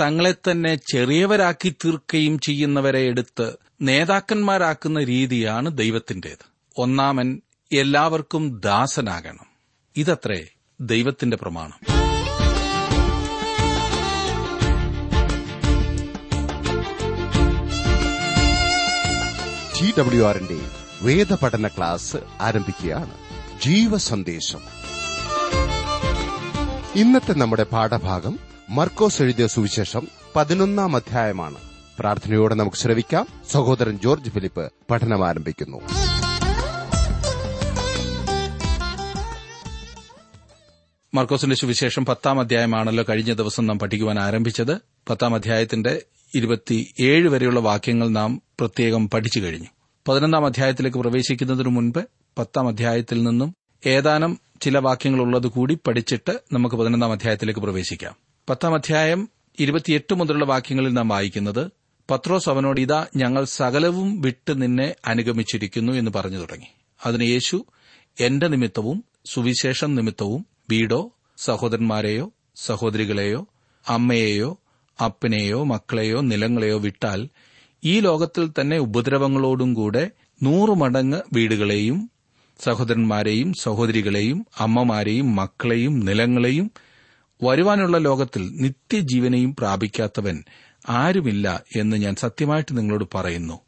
തങ്ങളെ തന്നെ ചെറിയവരാക്കി തീർക്കുകയും ചെയ്യുന്നവരെ എടുത്ത് നേതാക്കന്മാരാക്കുന്ന രീതിയാണ് ദൈവത്തിന്റേത് ഒന്നാമൻ എല്ലാവർക്കും ദാസനാകണം. ഇതത്രേ ദൈവത്തിന്റെ പ്രമാണം. ടി ഡബ്ല്യു ആറിന്റെ വേദപഠന ക്ലാസ് ആരംഭിക്കുകയാണ്. ജീവസന്ദേശം. ഇന്നത്തെ നമ്മുടെ പാഠഭാഗം മർക്കോസ് എഴുതിയ സുവിശേഷം പതിനൊന്നാം അധ്യായമാണ്. പ്രാർത്ഥനയോടെ നമുക്ക് ശ്രവിക്കാം. സഹോദരൻ ജോർജ് ഫിലിപ്പ് പഠനം ആരംഭിക്കുന്നു. മർക്കോസിന്റെ സുവിശേഷം പത്താം അധ്യായമാണല്ലോ കഴിഞ്ഞ ദിവസം നാം പഠിക്കുവാൻ ആരംഭിച്ചത്. പത്താം അധ്യായത്തിന്റെ ഇരുപത്തിയേഴ് വരെയുള്ള വാക്യങ്ങൾ നാം പ്രത്യേകം പഠിച്ചു കഴിഞ്ഞു. പതിനൊന്നാം അധ്യായത്തിലേക്ക് പ്രവേശിക്കുന്നതിനു മുൻപ് പത്താം അധ്യായത്തിൽ നിന്നും ഏതാനും ചില വാക്യങ്ങളുള്ളത് കൂടി പഠിച്ചിട്ട് നമുക്ക് പതിനൊന്നാം അധ്യായത്തിലേക്ക് പ്രവേശിക്കാം. പത്താം അധ്യായം ഇരുപത്തിയെട്ട് മുതലുള്ള വാക്യങ്ങളിൽ നാം വായിക്കുന്നത് പത്രോസ് അവനോട് ഇതാ ഞങ്ങൾ സകലവും വിട്ട് നിന്നെ അനുഗമിച്ചിരിക്കുന്നു എന്ന് പറഞ്ഞു തുടങ്ങി. അതിന് യേശു എന്റെ നിമിത്തവും സുവിശേഷം നിമിത്തവും വീടോ സഹോദരന്മാരെയോ സഹോദരികളെയോ അമ്മയെയോ അപ്പനെയോ മക്കളെയോ നിലങ്ങളെയോ വിട്ടാൽ ഈ ലോകത്തിൽ തന്നെ ഉപദ്രവങ്ങളോടും കൂടെ നൂറു മടങ്ങ് വീടുകളെയും സഹോദരന്മാരെയും സഹോദരികളെയും അമ്മമാരെയും മക്കളെയും നിലങ്ങളെയും വരുവാനുള്ള ലോകത്തിൽ നിത്യജീവനെയും പ്രാപിക്കാത്തവൻ ആരുമില്ല എന്ന് ഞാൻ സത്യമായിട്ട് നിങ്ങളോട് പറയുന്നു.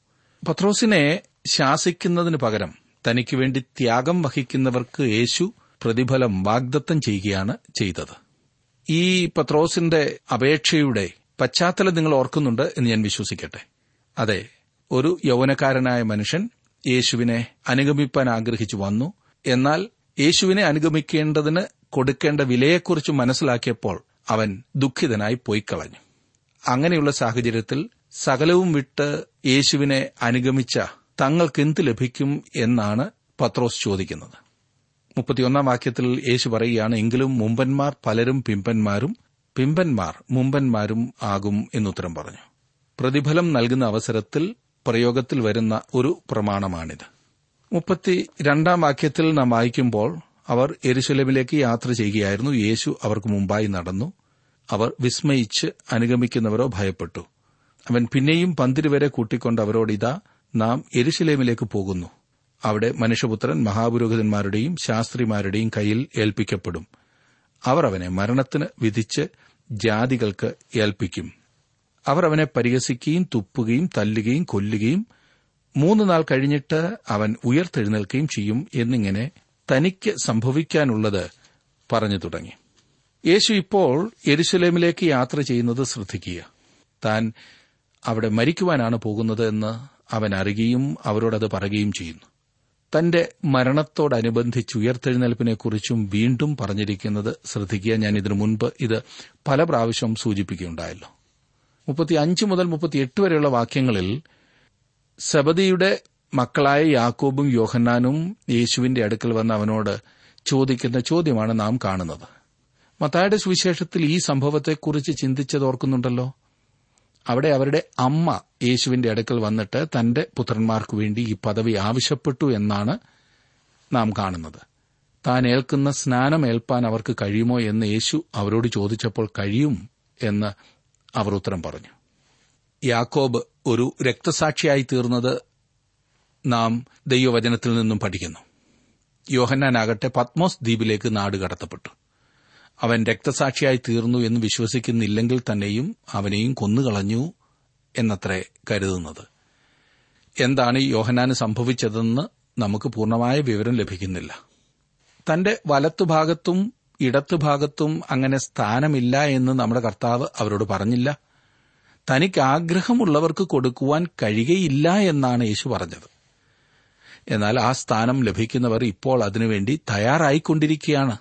പത്രോസിനെ ശാസിക്കുന്നതിന് പകരം തനിക്ക് വേണ്ടി ത്യാഗം വഹിക്കുന്നവർക്ക് യേശു പ്രതിഫലം വാഗ്ദത്തം ചെയ്യുകയാണ് ചെയ്തത്. ഈ പത്രോസിന്റെ അപേക്ഷയുടെ പശ്ചാത്തലം നിങ്ങൾ ഓർക്കുന്നുണ്ട് എന്ന് ഞാൻ വിശ്വസിക്കട്ടെ. അതെ ഒരു യൗവനക്കാരനായ മനുഷ്യൻ യേശുവിനെ അനുഗമിപ്പാൻ ആഗ്രഹിച്ചു വന്നു. എന്നാൽ യേശുവിനെ അനുഗമിക്കേണ്ടതിന് കൊടുക്കേണ്ട വിലയെക്കുറിച്ച് മനസ്സിലാക്കിയപ്പോൾ അവൻ ദുഃഖിതനായി പോയി കളഞ്ഞു അങ്ങനെയുള്ള സാഹചര്യത്തിൽ സകലവും വിട്ട് യേശുവിനെ അനുഗമിച്ച തങ്ങൾക്ക് എന്ത് ലഭിക്കും എന്നാണ് പത്രോസ് ചോദിക്കുന്നത്. മുപ്പത്തിയൊന്നാം വാക്യത്തിൽ യേശു പറയുകയാണ് എങ്കിലും മുമ്പന്മാർ പലരും പിമ്പന്മാരും പിമ്പന്മാർ മുമ്പന്മാരും ആകും എന്നുത്തരം പറഞ്ഞു. പ്രതിഫലം നൽകുന്ന അവസരത്തിൽ പ്രയോഗത്തിൽ വരുന്ന ഒരു പ്രമാണമാണിത്. മുപ്പത്തി രണ്ടാം വാക്യത്തിൽ നാം വായിക്കുമ്പോൾ അവർ എരുശലമിലേക്ക് യാത്ര ചെയ്യുകയായിരുന്നു. യേശു അവർക്ക് മുമ്പായി നടന്നു. അവർ വിസ്മയിച്ച് അനുഗമിക്കുന്നവരോ ഭയപ്പെട്ടു. അവൻ പിന്നെയും പന്തിരുവരെ കൂട്ടിക്കൊണ്ട് അവരോട് ഇതാ നാം എരുശലേമിലേക്ക് പോകുന്നു. അവിടെ മനുഷ്യപുത്രൻ മഹാപുരോഹിതന്മാരുടെയും ശാസ്ത്രിമാരുടെയും കയ്യിൽ ഏൽപ്പിക്കപ്പെടും. അവർ അവനെ മരണത്തിന് വിധിച്ച് ജാതികൾക്ക് ഏൽപ്പിക്കും. അവർ അവനെ പരിഹസിക്കുകയും തുപ്പുകയും തല്ലുകയും കൊല്ലുകയും മൂന്ന് നാൾ കഴിഞ്ഞിട്ട് അവൻ ഉയർത്തെഴുന്നേൽക്കുകയും ചെയ്യും എന്നിങ്ങനെ തനിക്ക് സംഭവിക്കാനുള്ളത് പറഞ്ഞു തുടങ്ങി. യേശു ഇപ്പോൾ എരുശലേമിലേക്ക് യാത്ര ചെയ്യുന്നത് ശ്രദ്ധിക്കുക. താൻ അവിടെ മരിക്കുവാനാണ് പോകുന്നത് എന്ന് അവൻ അറിയുകയും അവരോടത് പറയുകയും ചെയ്യുന്നു. തന്റെ മരണത്തോടനുബന്ധിച്ച് ഉയർത്തെഴുന്നേൽപ്പിനെക്കുറിച്ചും വീണ്ടും പറഞ്ഞിരിക്കുന്നത് ശ്രദ്ധിക്കുക. ഞാൻ ഇതിനു മുൻപ് ഇത് പല പ്രാവശ്യം സൂചിപ്പിക്കുകയുണ്ടായല്ലോ. മുപ്പത്തി അഞ്ച് മുതൽ മുപ്പത്തിയെട്ട് വരെയുള്ള വാക്യങ്ങളിൽ സബദിയുടെ മക്കളായ യാക്കോബും യോഹന്നാനും യേശുവിന്റെ അടുക്കൽ വന്ന് അവനോട് ചോദിക്കുന്ന ചോദ്യമാണ് നാം കാണുന്നത്. മത്തായുടെ സുവിശേഷത്തിൽ ഈ സംഭവത്തെക്കുറിച്ച് ചിന്തിച്ചതോർക്കുന്നുണ്ടല്ലോ അവിടെ അവരുടെ അമ്മ യേശുവിന്റെ അടുക്കൽ വന്നിട്ട് തന്റെ പുത്രന്മാർക്കു വേണ്ടി ഈ പദവി ആവശ്യപ്പെട്ടു എന്നാണ് നാം കാണുന്നത്. താൻ ഏൽക്കുന്ന സ്നാനം ഏൽപ്പാൻ അവർക്ക് കഴിയുമോ എന്ന് യേശു അവരോട് ചോദിച്ചപ്പോൾ കഴിയും എന്ന് അവർ ഉത്തരം പറഞ്ഞു. യാക്കോബ് ഒരു രക്തസാക്ഷിയായി തീർന്നത് നാം ദൈവവചനത്തിൽ നിന്നും പഠിക്കുന്നു. യോഹന്നാനാകട്ടെ പത്മോസ് ദ്വീപിലേക്ക് നാട് കടത്തപ്പെട്ടു. അവൻ രക്തസാക്ഷിയായി തീർന്നു എന്ന് വിശ്വസിക്കുന്നില്ലെങ്കിൽ തന്നെയും അവനെയും കൊന്നുകളഞ്ഞു എന്നത്രേ കരുതുന്നത്. എന്താണ് യോഹനാന് സംഭവിച്ചതെന്ന് നമുക്ക് പൂർണമായ വിവരം ലഭിക്കുന്നില്ല. തന്റെ വലത്തുഭാഗത്തും ഇടത്തുഭാഗത്തും അങ്ങനെ സ്ഥാനമില്ല എന്ന് നമ്മുടെ കർത്താവ് അവരോട് പറഞ്ഞില്ല. തനിക്ക് ആഗ്രഹമുള്ളവർക്ക് കൊടുക്കുവാൻ കഴിയയില്ല എന്നാണ് യേശു പറഞ്ഞത്. എന്നാൽ ആ സ്ഥാനം ലഭിക്കുന്നവർ ഇപ്പോൾ അതിനുവേണ്ടി തയ്യാറായിക്കൊണ്ടിരിക്കുകയാണ്.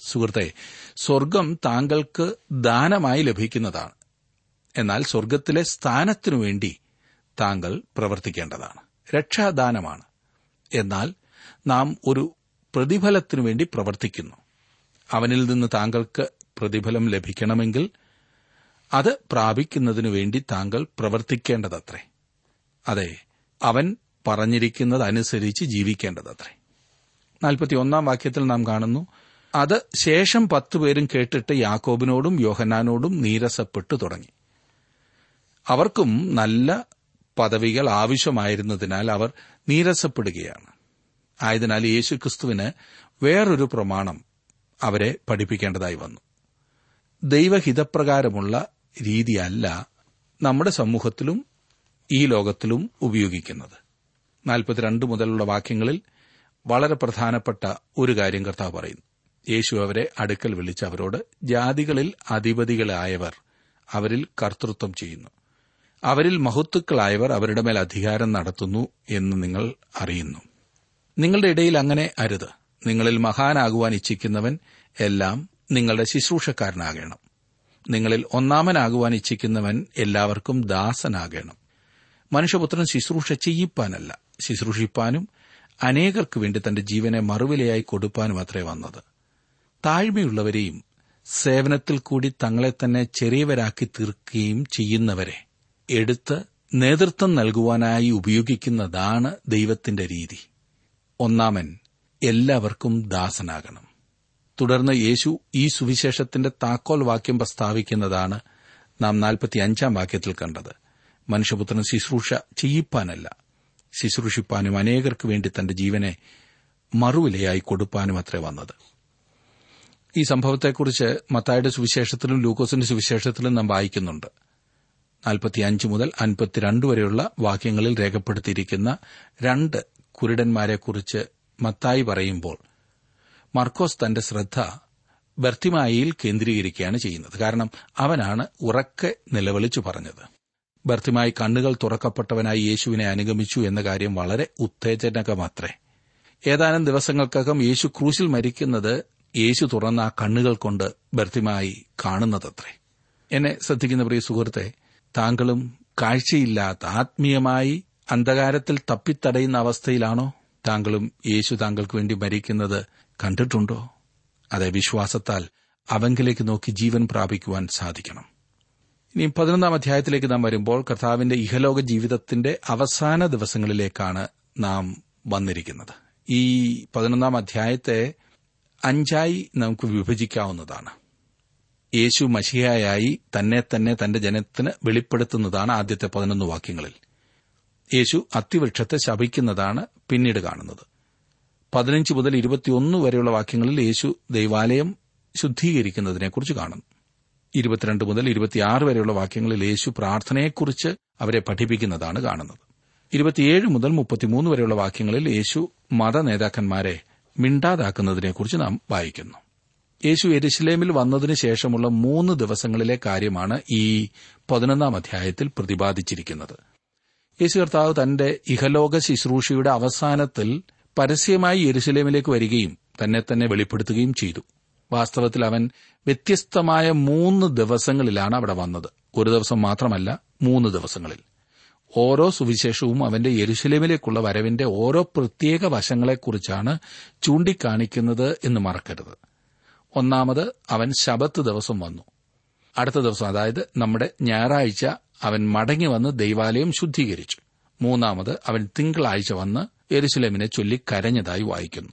സുഹൃത്തെ സ്വർഗം താങ്കൾക്ക് ദാനമായി ലഭിക്കുന്നതാണ്. എന്നാൽ സ്വർഗത്തിലെ സ്ഥാനത്തിനുവേണ്ടി താങ്കൾ പ്രവർത്തിക്കേണ്ടതാണ്. രക്ഷാദാനമാണ്. എന്നാൽ നാം ഒരു പ്രതിഫലത്തിനുവേണ്ടി പ്രവർത്തിക്കുന്നു. അവനിൽ നിന്ന് താങ്കൾക്ക് പ്രതിഫലം ലഭിക്കണമെങ്കിൽ അത് പ്രാപിക്കുന്നതിനുവേണ്ടി താങ്കൾ പ്രവർത്തിക്കേണ്ടതത്രേ. അതെ അവൻ പറഞ്ഞിരിക്കുന്നതനുസരിച്ച് ജീവിക്കേണ്ടതത്രേ. നാൽപ്പത്തിയൊന്നാം വാക്യത്തിൽ നാം കാണുന്നു അത് ശേഷം പത്തുപേരും കേട്ടിട്ട് യാക്കോബിനോടും യോഹനാനോടും നീരസപ്പെട്ടു തുടങ്ങി. അവർക്കും നല്ല പദവികൾ ആവശ്യമായിരുന്നതിനാൽ അവർ നീരസപ്പെടുകയാണ്. ആയതിനാൽ യേശുക്രിസ്തുവിന് വേറൊരു പ്രമാണം അവരെ പഠിപ്പിക്കേണ്ടതായി വന്നു. ദൈവഹിതപ്രകാരമുള്ള രീതിയല്ല നമ്മുടെ സമൂഹത്തിലും ഈ ലോകത്തിലും ഉപയോഗിക്കുന്നത്. നാൽപ്പത്തിരണ്ട് മുതലുള്ള വാക്യങ്ങളിൽ വളരെ പ്രധാനപ്പെട്ട ഒരു കാര്യം കർത്താവ് പറയുന്നു. യേശു അവരെ അടുക്കൽ വിളിച്ച് അവരോട് ജാതികളിൽ അധിപതികളായവർ അവരിൽ കർത്തൃത്വം ചെയ്യുന്നു. അവരിൽ മഹത്തുക്കളായവർ അവരുടെ മേൽ അധികാരം നടത്തുന്നു എന്ന് നിങ്ങൾ അറിയുന്നു. നിങ്ങളുടെ ഇടയിൽ അങ്ങനെ അരുത്. നിങ്ങളിൽ മഹാനാകുവാൻ ഇച്ഛിക്കുന്നവൻ എല്ലാം നിങ്ങളുടെ ശുശ്രൂഷക്കാരനാകണം. നിങ്ങളിൽ ഒന്നാമനാകുവാൻ ഇച്ഛിക്കുന്നവൻ എല്ലാവർക്കും ദാസനാകണം. മനുഷ്യപുത്രൻ ശുശ്രൂഷ ചെയ്യിപ്പാനല്ല ശുശ്രൂഷിപ്പാനും അനേകർക്കു വേണ്ടി തന്റെ ജീവനെ മറുവിലയായി കൊടുപ്പാനും അത്രേ വന്നത്. താഴ്മയുള്ളവരെയും സേവനത്തിൽ കൂടി തങ്ങളെ തന്നെ ചെറിയവരാക്കി തീർക്കുകയും ചെയ്യുന്നവരെ എടുത്ത് നേതൃത്വം നൽകുവാനായി ഉപയോഗിക്കുന്നതാണ് ദൈവത്തിന്റെ രീതി. ഒന്നാമൻ എല്ലാവർക്കും ദാസനാകണം. തുടർന്ന് യേശു ഈ സുവിശേഷത്തിന്റെ താക്കോൽ വാക്യം പ്രസ്താവിക്കുന്നതാണ് നാം നാൽപ്പത്തിയഞ്ചാം വാക്യത്തിൽ കണ്ടത്. മനുഷ്യപുത്രൻ ശുശ്രൂഷ ചെയ്യിപ്പാനല്ല ശുശ്രൂഷിപ്പാനും അനേകർക്ക് വേണ്ടി തന്റെ ജീവനെ മറുവിലയായി കൊടുപ്പാനും അത്രേ വന്നത്. ഈ സംഭവത്തെക്കുറിച്ച് മത്തായുടെ സുവിശേഷത്തിലും ലൂക്കോസിന്റെ സുവിശേഷത്തിലും നാം വായിക്കുന്നുണ്ട്. നാൽപ്പത്തിയഞ്ച് മുതൽ അൻപത്തിരണ്ട് വരെയുള്ള വാക്യങ്ങളിൽ രേഖപ്പെടുത്തിയിരിക്കുന്ന രണ്ട് കുരുടന്മാരെക്കുറിച്ച് മത്തായി പറയുമ്പോൾ മർക്കോസ് തന്റെ ശ്രദ്ധ ബർത്തിമായിൽ കേന്ദ്രീകരിക്കുകയാണ് ചെയ്യുന്നത്. കാരണം അവനാണ് ഉറക്കെ നിലവിളിച്ചു പറഞ്ഞത്. ബർത്തിമായി കണ്ണുകൾ തുറക്കപ്പെട്ടവനായി യേശുവിനെ അനുഗമിച്ചു എന്ന കാര്യം വളരെ ഉത്തേജനകമത്രേ. ഏതാനും ദിവസങ്ങൾക്കകം യേശു ക്രൂശിൽ മരിക്കുന്നത് യേശു തുറന്ന ആ കണ്ണുകൾ കൊണ്ട് ബർത്തിമായി കാണുന്നതത്രേ. എന്നെ ശ്രദ്ധിക്കുന്ന പ്രിയ സുഹൃത്തെ താങ്കളും കാഴ്ചയില്ലാത്ത ആത്മീയമായി അന്ധകാരത്തിൽ തപ്പിത്തടയുന്ന അവസ്ഥയിലാണോ? താങ്കളും യേശു താങ്കൾക്ക് വേണ്ടി മരിക്കുന്നത് കണ്ടിട്ടുണ്ടോ? അതെ വിശ്വാസത്താൽ അവങ്കിലേക്ക് നോക്കി ജീവൻ പ്രാപിക്കുവാൻ സാധിക്കണം. ഇനി പതിനൊന്നാം അധ്യായത്തിലേക്ക് നാം വരുമ്പോൾ കർത്താവിന്റെ ഇഹലോക ജീവിതത്തിന്റെ അവസാന ദിവസങ്ങളിലേക്കാണ് നാം വന്നിരിക്കുന്നത്. ഈ പതിനൊന്നാം അധ്യായത്തെ അഞ്ചായി നമുക്ക് വിഭജിക്കാവുന്നതാണ്. യേശു മഷിയായി തന്നെ തന്നെ തന്റെ ജനത്തിന് വെളിപ്പെടുത്തുന്നതാണ് ആദ്യത്തെ പതിനൊന്ന് വാക്യങ്ങളിൽ. യേശു അത്തിവൃക്ഷത്തെ ശപിക്കുന്നതാണ് പിന്നീട് കാണുന്നത്. പതിനഞ്ച് മുതൽ ഇരുപത്തിയൊന്ന് വരെയുള്ള വാക്യങ്ങളിൽ യേശു ദൈവാലയം ശുദ്ധീകരിക്കുന്നതിനെക്കുറിച്ച് കാണുന്നു. ഇരുപത്തിരണ്ട് മുതൽ ഇരുപത്തിയാറ് വരെയുള്ള വാക്യങ്ങളിൽ യേശു പ്രാർത്ഥനയെക്കുറിച്ച് അവരെ പഠിപ്പിക്കുന്നതാണ് കാണുന്നത്. ഇരുപത്തിയേഴ് മുതൽ മുപ്പത്തിമൂന്ന് വരെയുള്ള വാക്യങ്ങളിൽ യേശു മത നേതാക്കന്മാരെ മിണ്ടാതാക്കുന്നതിനെക്കുറിച്ച് നാം വായിക്കുന്നു. യേശു എരുശലേമിൽ വന്നതിനു ശേഷമുള്ള മൂന്ന് ദിവസങ്ങളിലെ കാര്യമാണ് ഈ പതിനൊന്നാം അധ്യായത്തിൽ പ്രതിപാദിച്ചിരിക്കുന്നത്. യേശു കർത്താവ് തന്റെ ഇഹലോക ശുശ്രൂഷയുടെ അവസാനത്തിൽ പരസ്യമായി യെരുസലേമിലേക്ക് വരികയും തന്നെ തന്നെ വെളിപ്പെടുത്തുകയും ചെയ്തു. വാസ്തവത്തിൽ അവൻ വ്യത്യസ്തമായ മൂന്ന് ദിവസങ്ങളിലാണ് അവിടെ വന്നത്. ഒരു ദിവസം മാത്രമല്ല മൂന്ന് ദിവസങ്ങളിൽ. ഓരോ സുവിശേഷവും അവന്റെ യെരുശലേമിലേക്കുള്ള വരവിന്റെ ഓരോ പ്രത്യേക വശങ്ങളെക്കുറിച്ചാണ് ചൂണ്ടിക്കാണിക്കുന്നത് എന്ന് മറക്കരുത്. ഒന്നാമത് അവൻ ശബത്ത് ദിവസം വന്നു. അടുത്ത ദിവസം അതായത് നമ്മുടെ ഞായറാഴ്ച അവൻ മടങ്ങി വന്ന് ദൈവാലയം ശുദ്ധീകരിച്ചു. മൂന്നാമത് അവൻ തിങ്കളാഴ്ച വന്ന് എരുസലേമിനെ ചൊല്ലി കരഞ്ഞതായി വായിക്കുന്നു.